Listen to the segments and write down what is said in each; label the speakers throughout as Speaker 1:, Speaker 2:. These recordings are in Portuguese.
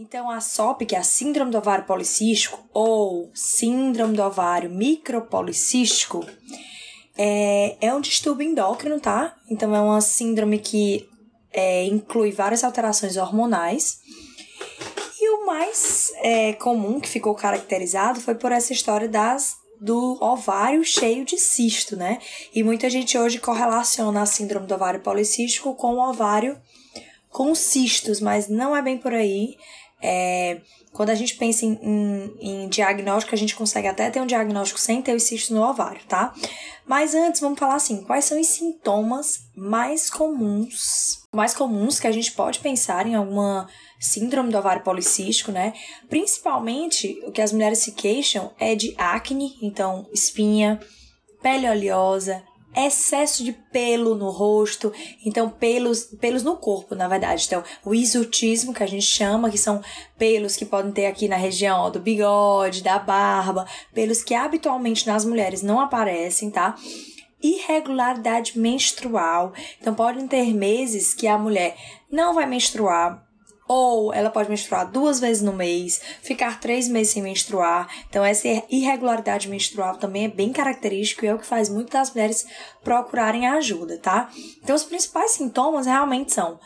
Speaker 1: Então, a SOP, que é a Síndrome do Ovário Policístico, ou Síndrome do Ovário Micropolicístico, é, é um distúrbio endócrino, tá? Então, é uma síndrome que é, inclui várias alterações hormonais. E o mais é, comum que ficou caracterizado foi por essa história das do ovário cheio de cisto, né? E muita gente hoje correlaciona a síndrome do ovário policístico com o ovário com cistos, mas não é bem por aí. É, quando a gente pensa em, em, em, diagnóstico, a gente consegue até ter um diagnóstico sem ter os cistos no ovário, tá? Mas antes, vamos falar assim, quais são os sintomas mais comuns, mais comuns que a gente pode pensar em alguma síndrome do ovário policístico, né? Principalmente, o que as mulheres se queixam é de acne, então espinha, pele oleosa, excesso de pelo no rosto, então pelos, pelos no corpo, na verdade. Então, o exotismo que a gente chama, que são pelos que podem ter aqui na região ó, do bigode, da barba, pelos que habitualmente nas mulheres não aparecem, tá? Irregularidade menstrual. Então, podem ter meses que a mulher não vai menstruar, ou ela pode menstruar duas vezes no mês, ficar três meses sem menstruar. Então, essa irregularidade menstrual também é bem característico e é o que faz muitas mulheres procurarem ajuda, tá? Então, os principais sintomas realmente são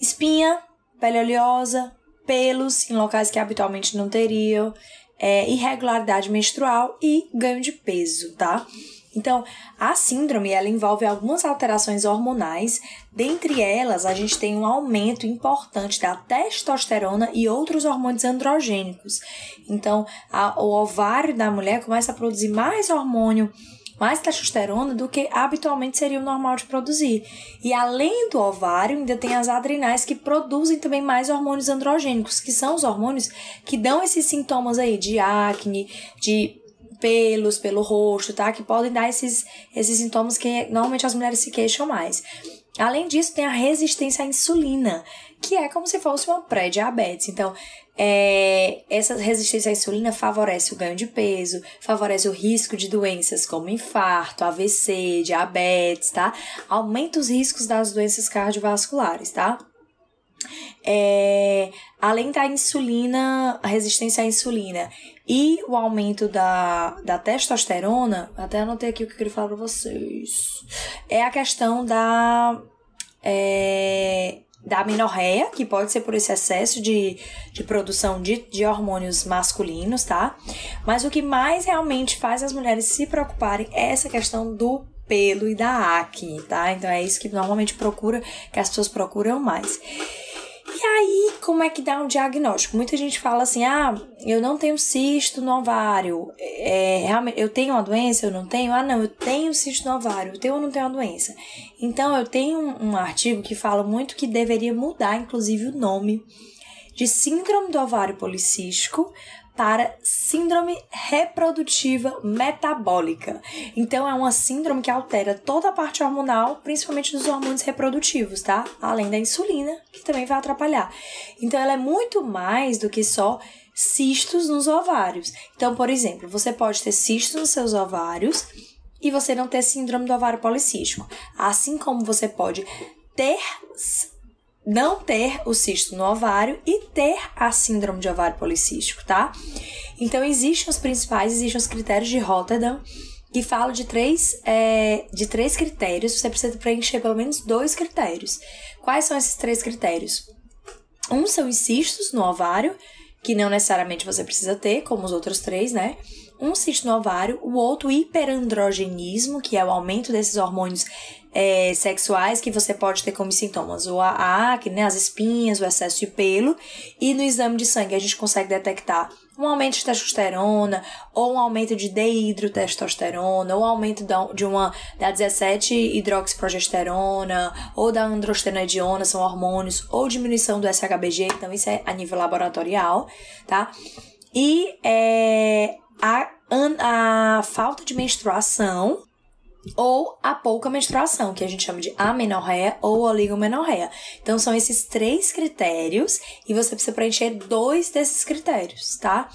Speaker 1: espinha, pele oleosa, pelos em locais que habitualmente não teriam, é, irregularidade menstrual e ganho de peso, tá? Então, a síndrome ela envolve algumas alterações hormonais, dentre elas a gente tem um aumento importante da testosterona e outros hormônios androgênicos. Então, a, o ovário da mulher começa a produzir mais hormônio, mais testosterona do que habitualmente seria o normal de produzir. E além do ovário, ainda tem as adrenais que produzem também mais hormônios androgênicos, que são os hormônios que dão esses sintomas aí de acne, de pelos pelo rosto, tá? Que podem dar esses, esses sintomas que normalmente as mulheres se queixam mais. Além disso, tem a resistência à insulina, que é como se fosse uma pré-diabetes. Então, é, essa resistência à insulina favorece o ganho de peso, favorece o risco de doenças como infarto, AVC, diabetes, tá? Aumenta os riscos das doenças cardiovasculares, tá? É, além da insulina, a resistência à insulina e o aumento da, da testosterona, até anotei aqui o que eu queria falar pra vocês, é a questão da. É, da amenorreia, que pode ser por esse excesso de, de produção de, de hormônios masculinos, tá? Mas o que mais realmente faz as mulheres se preocuparem é essa questão do pelo e da acne, tá? Então é isso que normalmente procura, que as pessoas procuram mais. E aí, como é que dá um diagnóstico? Muita gente fala assim: ah, eu não tenho cisto no ovário. É, realmente, eu tenho uma doença, eu não tenho? Ah, não, eu tenho cisto no ovário, eu tenho ou não tenho uma doença? Então, eu tenho um, um artigo que fala muito que deveria mudar, inclusive, o nome de síndrome do ovário policístico para síndrome reprodutiva metabólica. Então é uma síndrome que altera toda a parte hormonal, principalmente dos hormônios reprodutivos, tá? Além da insulina, que também vai atrapalhar. Então ela é muito mais do que só cistos nos ovários. Então, por exemplo, você pode ter cistos nos seus ovários e você não ter síndrome do ovário policístico. Assim como você pode ter não ter o cisto no ovário e ter a síndrome de ovário policístico, tá? Então, existem os principais, existem os critérios de Rotterdam, que falam de três, é, de três critérios. Você precisa preencher pelo menos dois critérios. Quais são esses três critérios? Um são os cistos no ovário, que não necessariamente você precisa ter, como os outros três, né? Um cisto no ovário, o outro hiperandrogenismo, que é o aumento desses hormônios é, sexuais que você pode ter como sintomas, ou a acne, né, as espinhas, o excesso de pelo, e no exame de sangue a gente consegue detectar um aumento de testosterona, ou um aumento de dehidrotestosterona, ou um aumento de uma da 17 hidroxiprogesterona, ou da androstenediona, são hormônios, ou diminuição do SHBG, então isso é a nível laboratorial, tá? E é, a, a falta de menstruação ou a pouca menstruação, que a gente chama de amenorreia ou oligomenorreia. Então são esses três critérios e você precisa preencher dois desses critérios, tá?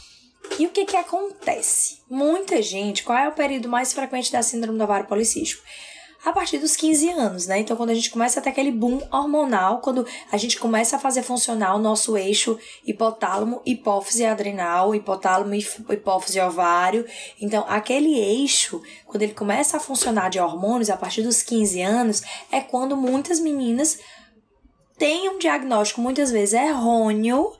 Speaker 1: E o que que acontece? Muita gente, qual é o período mais frequente da síndrome do ovário policístico? A partir dos 15 anos, né? Então, quando a gente começa a ter aquele boom hormonal, quando a gente começa a fazer funcionar o nosso eixo hipotálamo, hipófise adrenal, hipotálamo, hipófise ovário. Então, aquele eixo, quando ele começa a funcionar de hormônios a partir dos 15 anos, é quando muitas meninas têm um diagnóstico muitas vezes errôneo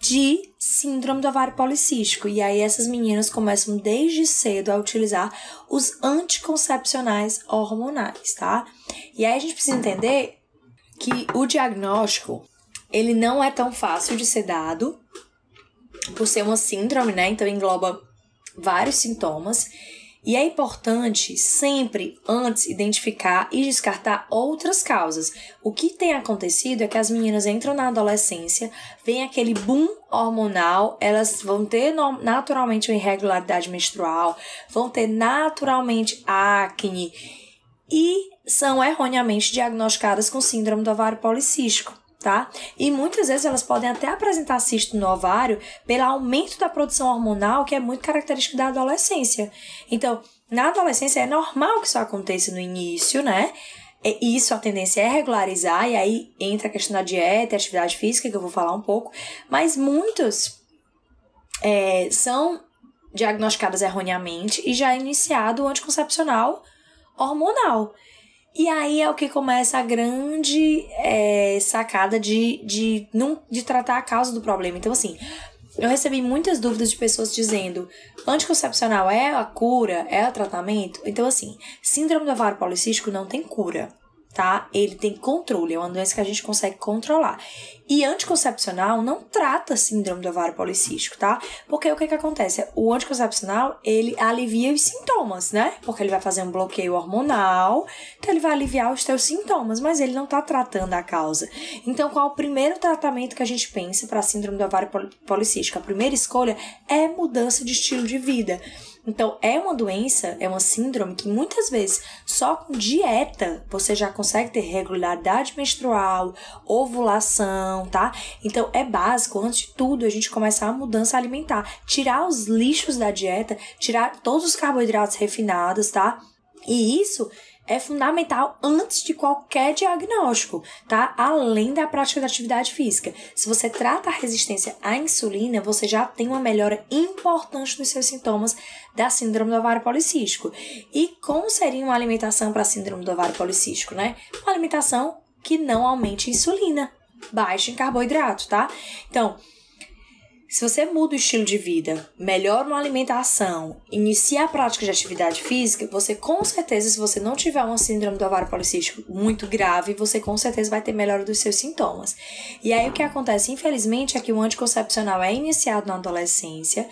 Speaker 1: de síndrome do ovário policístico. E aí essas meninas começam desde cedo a utilizar os anticoncepcionais hormonais, tá? E aí a gente precisa entender que o diagnóstico ele não é tão fácil de ser dado por ser uma síndrome, né? Então engloba vários sintomas e é importante sempre antes identificar e descartar outras causas. O que tem acontecido é que as meninas entram na adolescência, vem aquele boom hormonal, elas vão ter naturalmente uma irregularidade menstrual, vão ter naturalmente acne e são erroneamente diagnosticadas com síndrome do ovário policístico tá? E muitas vezes elas podem até apresentar cisto no ovário pelo aumento da produção hormonal, que é muito característico da adolescência. Então, na adolescência é normal que isso aconteça no início, né? E isso a tendência é regularizar, e aí entra a questão da dieta atividade física, que eu vou falar um pouco, mas muitos é, são diagnosticadas erroneamente e já é iniciado o anticoncepcional hormonal. E aí é o que começa a grande é, sacada de, de, não, de tratar a causa do problema. Então, assim, eu recebi muitas dúvidas de pessoas dizendo: anticoncepcional é a cura, é o tratamento? Então, assim, síndrome do ovário policístico não tem cura tá? Ele tem controle, é uma doença que a gente consegue controlar. E anticoncepcional não trata síndrome do ovário policístico, tá? Porque o que que acontece? O anticoncepcional, ele alivia os sintomas, né? Porque ele vai fazer um bloqueio hormonal, então ele vai aliviar os teus sintomas, mas ele não tá tratando a causa. Então, qual o primeiro tratamento que a gente pensa para síndrome do ovário policístico? A primeira escolha é mudança de estilo de vida. Então, é uma doença, é uma síndrome que muitas vezes só com dieta você já consegue ter regularidade menstrual, ovulação, tá? Então, é básico, antes de tudo, a gente começar a mudança alimentar. Tirar os lixos da dieta, tirar todos os carboidratos refinados, tá? E isso é fundamental antes de qualquer diagnóstico, tá? Além da prática da atividade física. Se você trata a resistência à insulina, você já tem uma melhora importante nos seus sintomas da síndrome do ovário policístico. E como seria uma alimentação para a síndrome do ovário policístico, né? Uma alimentação que não aumente insulina, baixa em carboidrato, tá? Então, se você muda o estilo de vida, melhora uma alimentação, inicia a prática de atividade física, você com certeza, se você não tiver uma síndrome do ovário policístico muito grave, você com certeza vai ter melhora dos seus sintomas. E aí o que acontece, infelizmente, é que o anticoncepcional é iniciado na adolescência,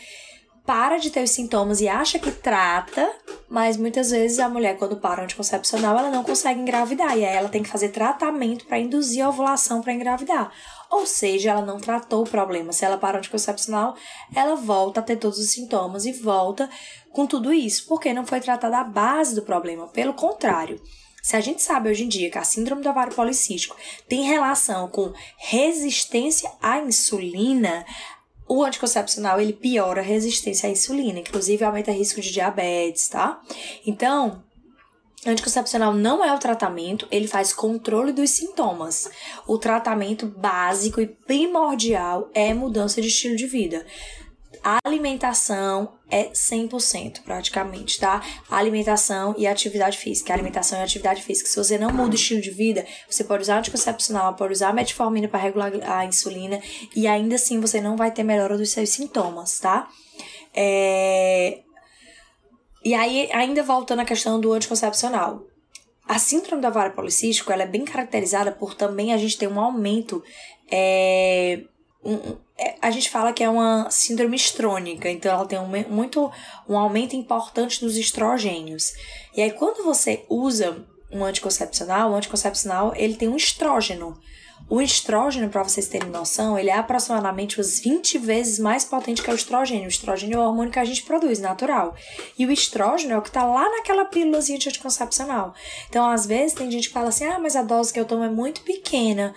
Speaker 1: para de ter os sintomas e acha que trata, mas muitas vezes a mulher, quando para o anticoncepcional, ela não consegue engravidar. E aí ela tem que fazer tratamento para induzir a ovulação para engravidar. Ou seja, ela não tratou o problema. Se ela para anticoncepcional, ela volta a ter todos os sintomas e volta com tudo isso, porque não foi tratada a base do problema. Pelo contrário, se a gente sabe hoje em dia que a síndrome do ovário policístico tem relação com resistência à insulina, o anticoncepcional ele piora a resistência à insulina, inclusive aumenta o risco de diabetes, tá? Então, Anticoncepcional não é o tratamento, ele faz controle dos sintomas. O tratamento básico e primordial é mudança de estilo de vida. A alimentação é 100% praticamente, tá? A alimentação e atividade física. A alimentação e atividade física. Se você não muda o estilo de vida, você pode usar anticoncepcional, pode usar metformina para regular a insulina e ainda assim você não vai ter melhora dos seus sintomas, tá? É... E aí, ainda voltando à questão do anticoncepcional. A síndrome do ovário policístico ela é bem caracterizada por também a gente ter um aumento é, um, é, a gente fala que é uma síndrome estrônica, então ela tem um, muito, um aumento importante dos estrogênios. E aí, quando você usa um anticoncepcional, o anticoncepcional ele tem um estrógeno. O estrógeno, para vocês terem noção, ele é aproximadamente umas 20 vezes mais potente que o estrogênio. O estrogênio é o hormônio que a gente produz, natural. E o estrógeno é o que está lá naquela pílulazinha de anticoncepcional. Então, às vezes, tem gente que fala assim: ah, mas a dose que eu tomo é muito pequena.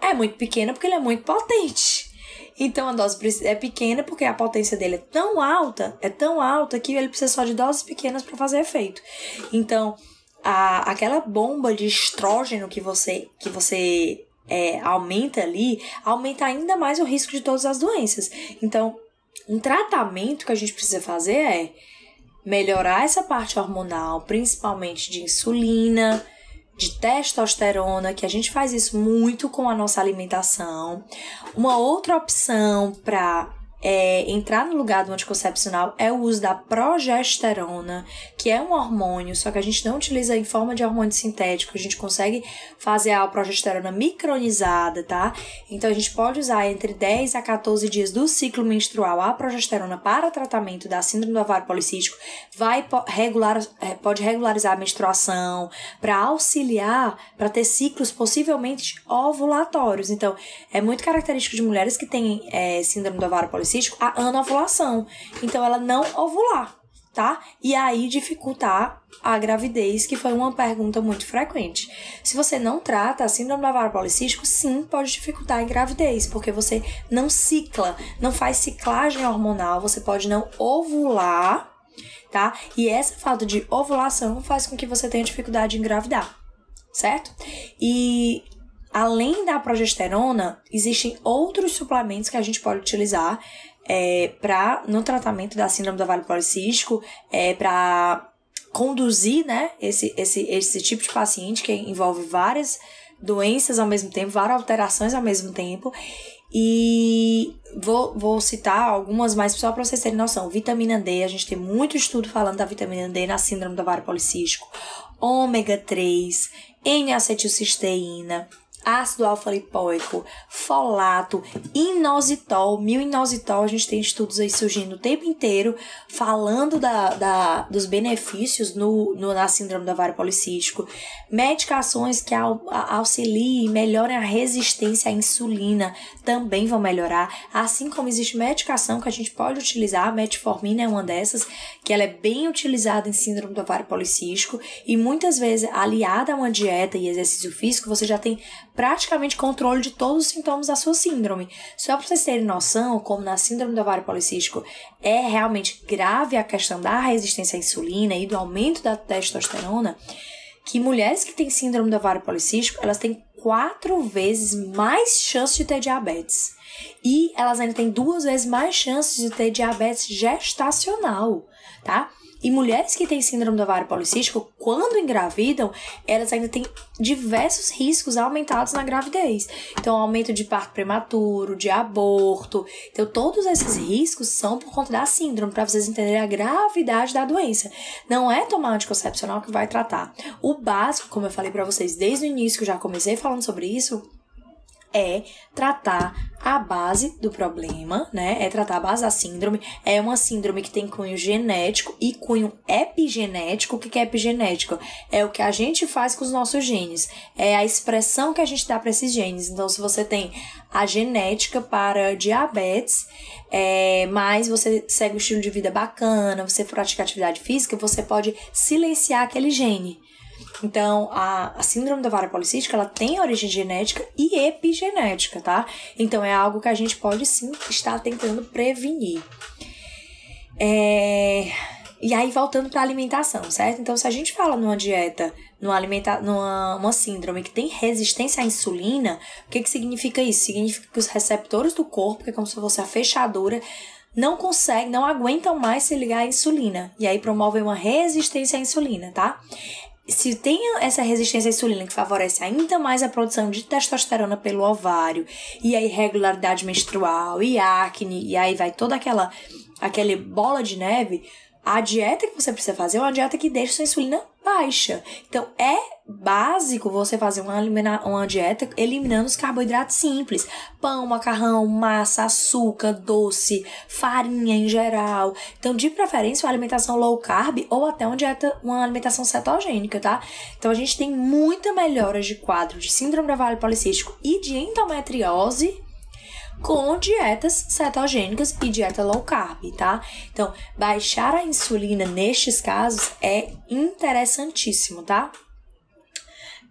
Speaker 1: É muito pequena porque ele é muito potente. Então a dose é pequena porque a potência dele é tão alta, é tão alta que ele precisa só de doses pequenas para fazer efeito. Então, a, aquela bomba de estrógeno que você, que você é, aumenta ali, aumenta ainda mais o risco de todas as doenças. Então, um tratamento que a gente precisa fazer é melhorar essa parte hormonal, principalmente de insulina, de testosterona, que a gente faz isso muito com a nossa alimentação. Uma outra opção para é, entrar no lugar do anticoncepcional é o uso da progesterona, que é um hormônio, só que a gente não utiliza em forma de hormônio sintético, a gente consegue fazer a progesterona micronizada, tá? Então a gente pode usar entre 10 a 14 dias do ciclo menstrual a progesterona para tratamento da síndrome do ovário policístico, vai regular, é, pode regularizar a menstruação, para auxiliar, para ter ciclos possivelmente ovulatórios. Então, é muito característico de mulheres que têm é, síndrome do ovário policístico policístico a anovulação. Então, ela não ovular, tá? E aí dificultar a gravidez, que foi uma pergunta muito frequente. Se você não trata a síndrome do ovário policístico, sim, pode dificultar a gravidez, porque você não cicla, não faz ciclagem hormonal, você pode não ovular, tá? E essa falta de ovulação faz com que você tenha dificuldade em engravidar, certo? E além da progesterona, existem outros suplementos que a gente pode utilizar é, para no tratamento da síndrome do ovário policístico, é, para conduzir né, esse, esse, esse tipo de paciente que envolve várias doenças ao mesmo tempo, várias alterações ao mesmo tempo. E vou, vou citar algumas mais só para vocês terem noção. Vitamina D, a gente tem muito estudo falando da vitamina D na síndrome do ovário policístico. Ômega 3, N-acetilcisteína, ácido alfa-lipoico, folato, inositol, inositol, a gente tem estudos aí surgindo o tempo inteiro falando da, da, dos benefícios no, no, na síndrome do ovário policístico, medicações que au, auxiliem e melhorem a resistência à insulina também vão melhorar, assim como existe medicação que a gente pode utilizar, a metformina é uma dessas, que ela é bem utilizada em síndrome do ovário policístico e muitas vezes aliada a uma dieta e exercício físico, você já tem praticamente controle de todos os sintomas da sua síndrome. Só para vocês terem noção, como na síndrome do ovário policístico é realmente grave a questão da resistência à insulina e do aumento da testosterona, que mulheres que têm síndrome do ovário policístico, elas têm quatro vezes mais chance de ter diabetes. E elas ainda têm duas vezes mais chances de ter diabetes gestacional, tá? E mulheres que têm síndrome do ovário policístico, quando engravidam, elas ainda têm diversos riscos aumentados na gravidez. Então, aumento de parto prematuro, de aborto. Então, todos esses riscos são por conta da síndrome, para vocês entenderem a gravidade da doença. Não é tomar anticoncepcional que vai tratar. O básico, como eu falei para vocês desde o início, que eu já comecei falando sobre isso, é tratar a base do problema, né? É tratar a base da síndrome. É uma síndrome que tem cunho genético e cunho epigenético. O que é epigenético? É o que a gente faz com os nossos genes. É a expressão que a gente dá para esses genes. Então, se você tem a genética para diabetes, é, mas você segue um estilo de vida bacana, você pratica atividade física, você pode silenciar aquele gene. Então, a, a síndrome da vara policística, ela tem origem genética e epigenética, tá? Então, é algo que a gente pode sim estar tentando prevenir. É... E aí, voltando para a alimentação, certo? Então, se a gente fala numa dieta, numa, alimenta... numa uma síndrome que tem resistência à insulina, o que, que significa isso? Significa que os receptores do corpo, que é como se fosse a fechadura, não conseguem, não aguentam mais se ligar à insulina. E aí promovem uma resistência à insulina, tá? Se tem essa resistência à insulina que favorece ainda mais a produção de testosterona pelo ovário, e a irregularidade menstrual, e acne, e aí vai toda aquela, aquela bola de neve, a dieta que você precisa fazer é uma dieta que deixa sua insulina baixa. Então, é básico você fazer uma, uma dieta eliminando os carboidratos simples. Pão, macarrão, massa, açúcar, doce, farinha em geral. Então, de preferência, uma alimentação low carb ou até uma dieta, uma alimentação cetogênica, tá? Então, a gente tem muita melhora de quadro de síndrome do ovário policístico e de endometriose com dietas cetogênicas e dieta low carb, tá? Então, baixar a insulina nestes casos é interessantíssimo, tá?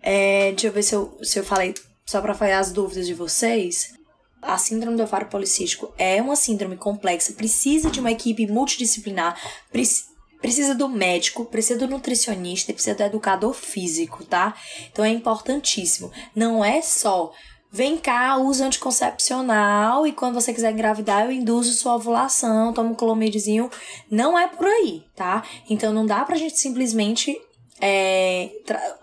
Speaker 1: É, deixa eu ver se eu, se eu falei, só para falhar as dúvidas de vocês. A síndrome do ovário policístico é uma síndrome complexa, precisa de uma equipe multidisciplinar, precisa do médico, precisa do nutricionista, precisa do educador físico, tá? Então é importantíssimo. Não é só vem cá, usa anticoncepcional e quando você quiser engravidar, eu induzo sua ovulação, toma um clomidzinho. Não é por aí, tá? Então não dá pra gente simplesmente é,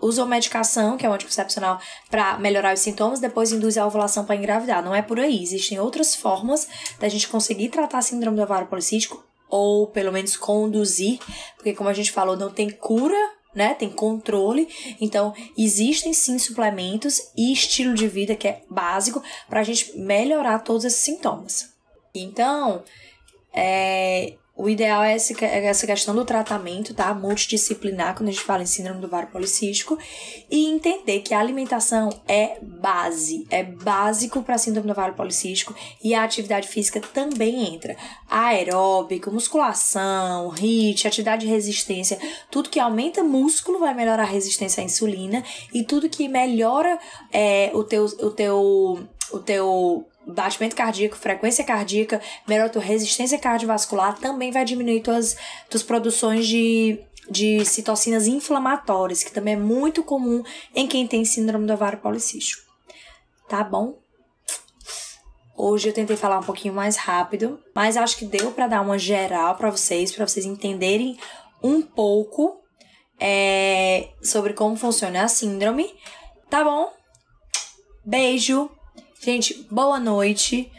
Speaker 1: usa uma medicação, que é um anticoncepcional, para melhorar os sintomas, depois induz a ovulação para engravidar. Não é por aí. Existem outras formas da gente conseguir tratar síndrome do ovário policístico, ou pelo menos conduzir, porque como a gente falou, não tem cura né? Tem controle. Então, existem sim suplementos e estilo de vida que é básico para a gente melhorar todos esses sintomas. Então, é, o ideal é essa questão do tratamento, tá? Multidisciplinar, quando a gente fala em síndrome do ovário policístico, e entender que a alimentação é base, é básico para síndrome do ovário policístico e a atividade física também entra. Aeróbico, musculação, HIIT, atividade de resistência, tudo que aumenta músculo vai melhorar a resistência à insulina e tudo que melhora é, o teu, o teu, o teu batimento cardíaco, frequência cardíaca, melhora a tua resistência cardiovascular, também vai diminuir tuas, tuas produções de, de citocinas inflamatórias, que também é muito comum em quem tem síndrome do ovário policístico. Tá bom? Hoje eu tentei falar um pouquinho mais rápido, mas acho que deu para dar uma geral para vocês, para vocês entenderem um pouco é, sobre como funciona a síndrome. Tá bom? Beijo! Gente, boa noite.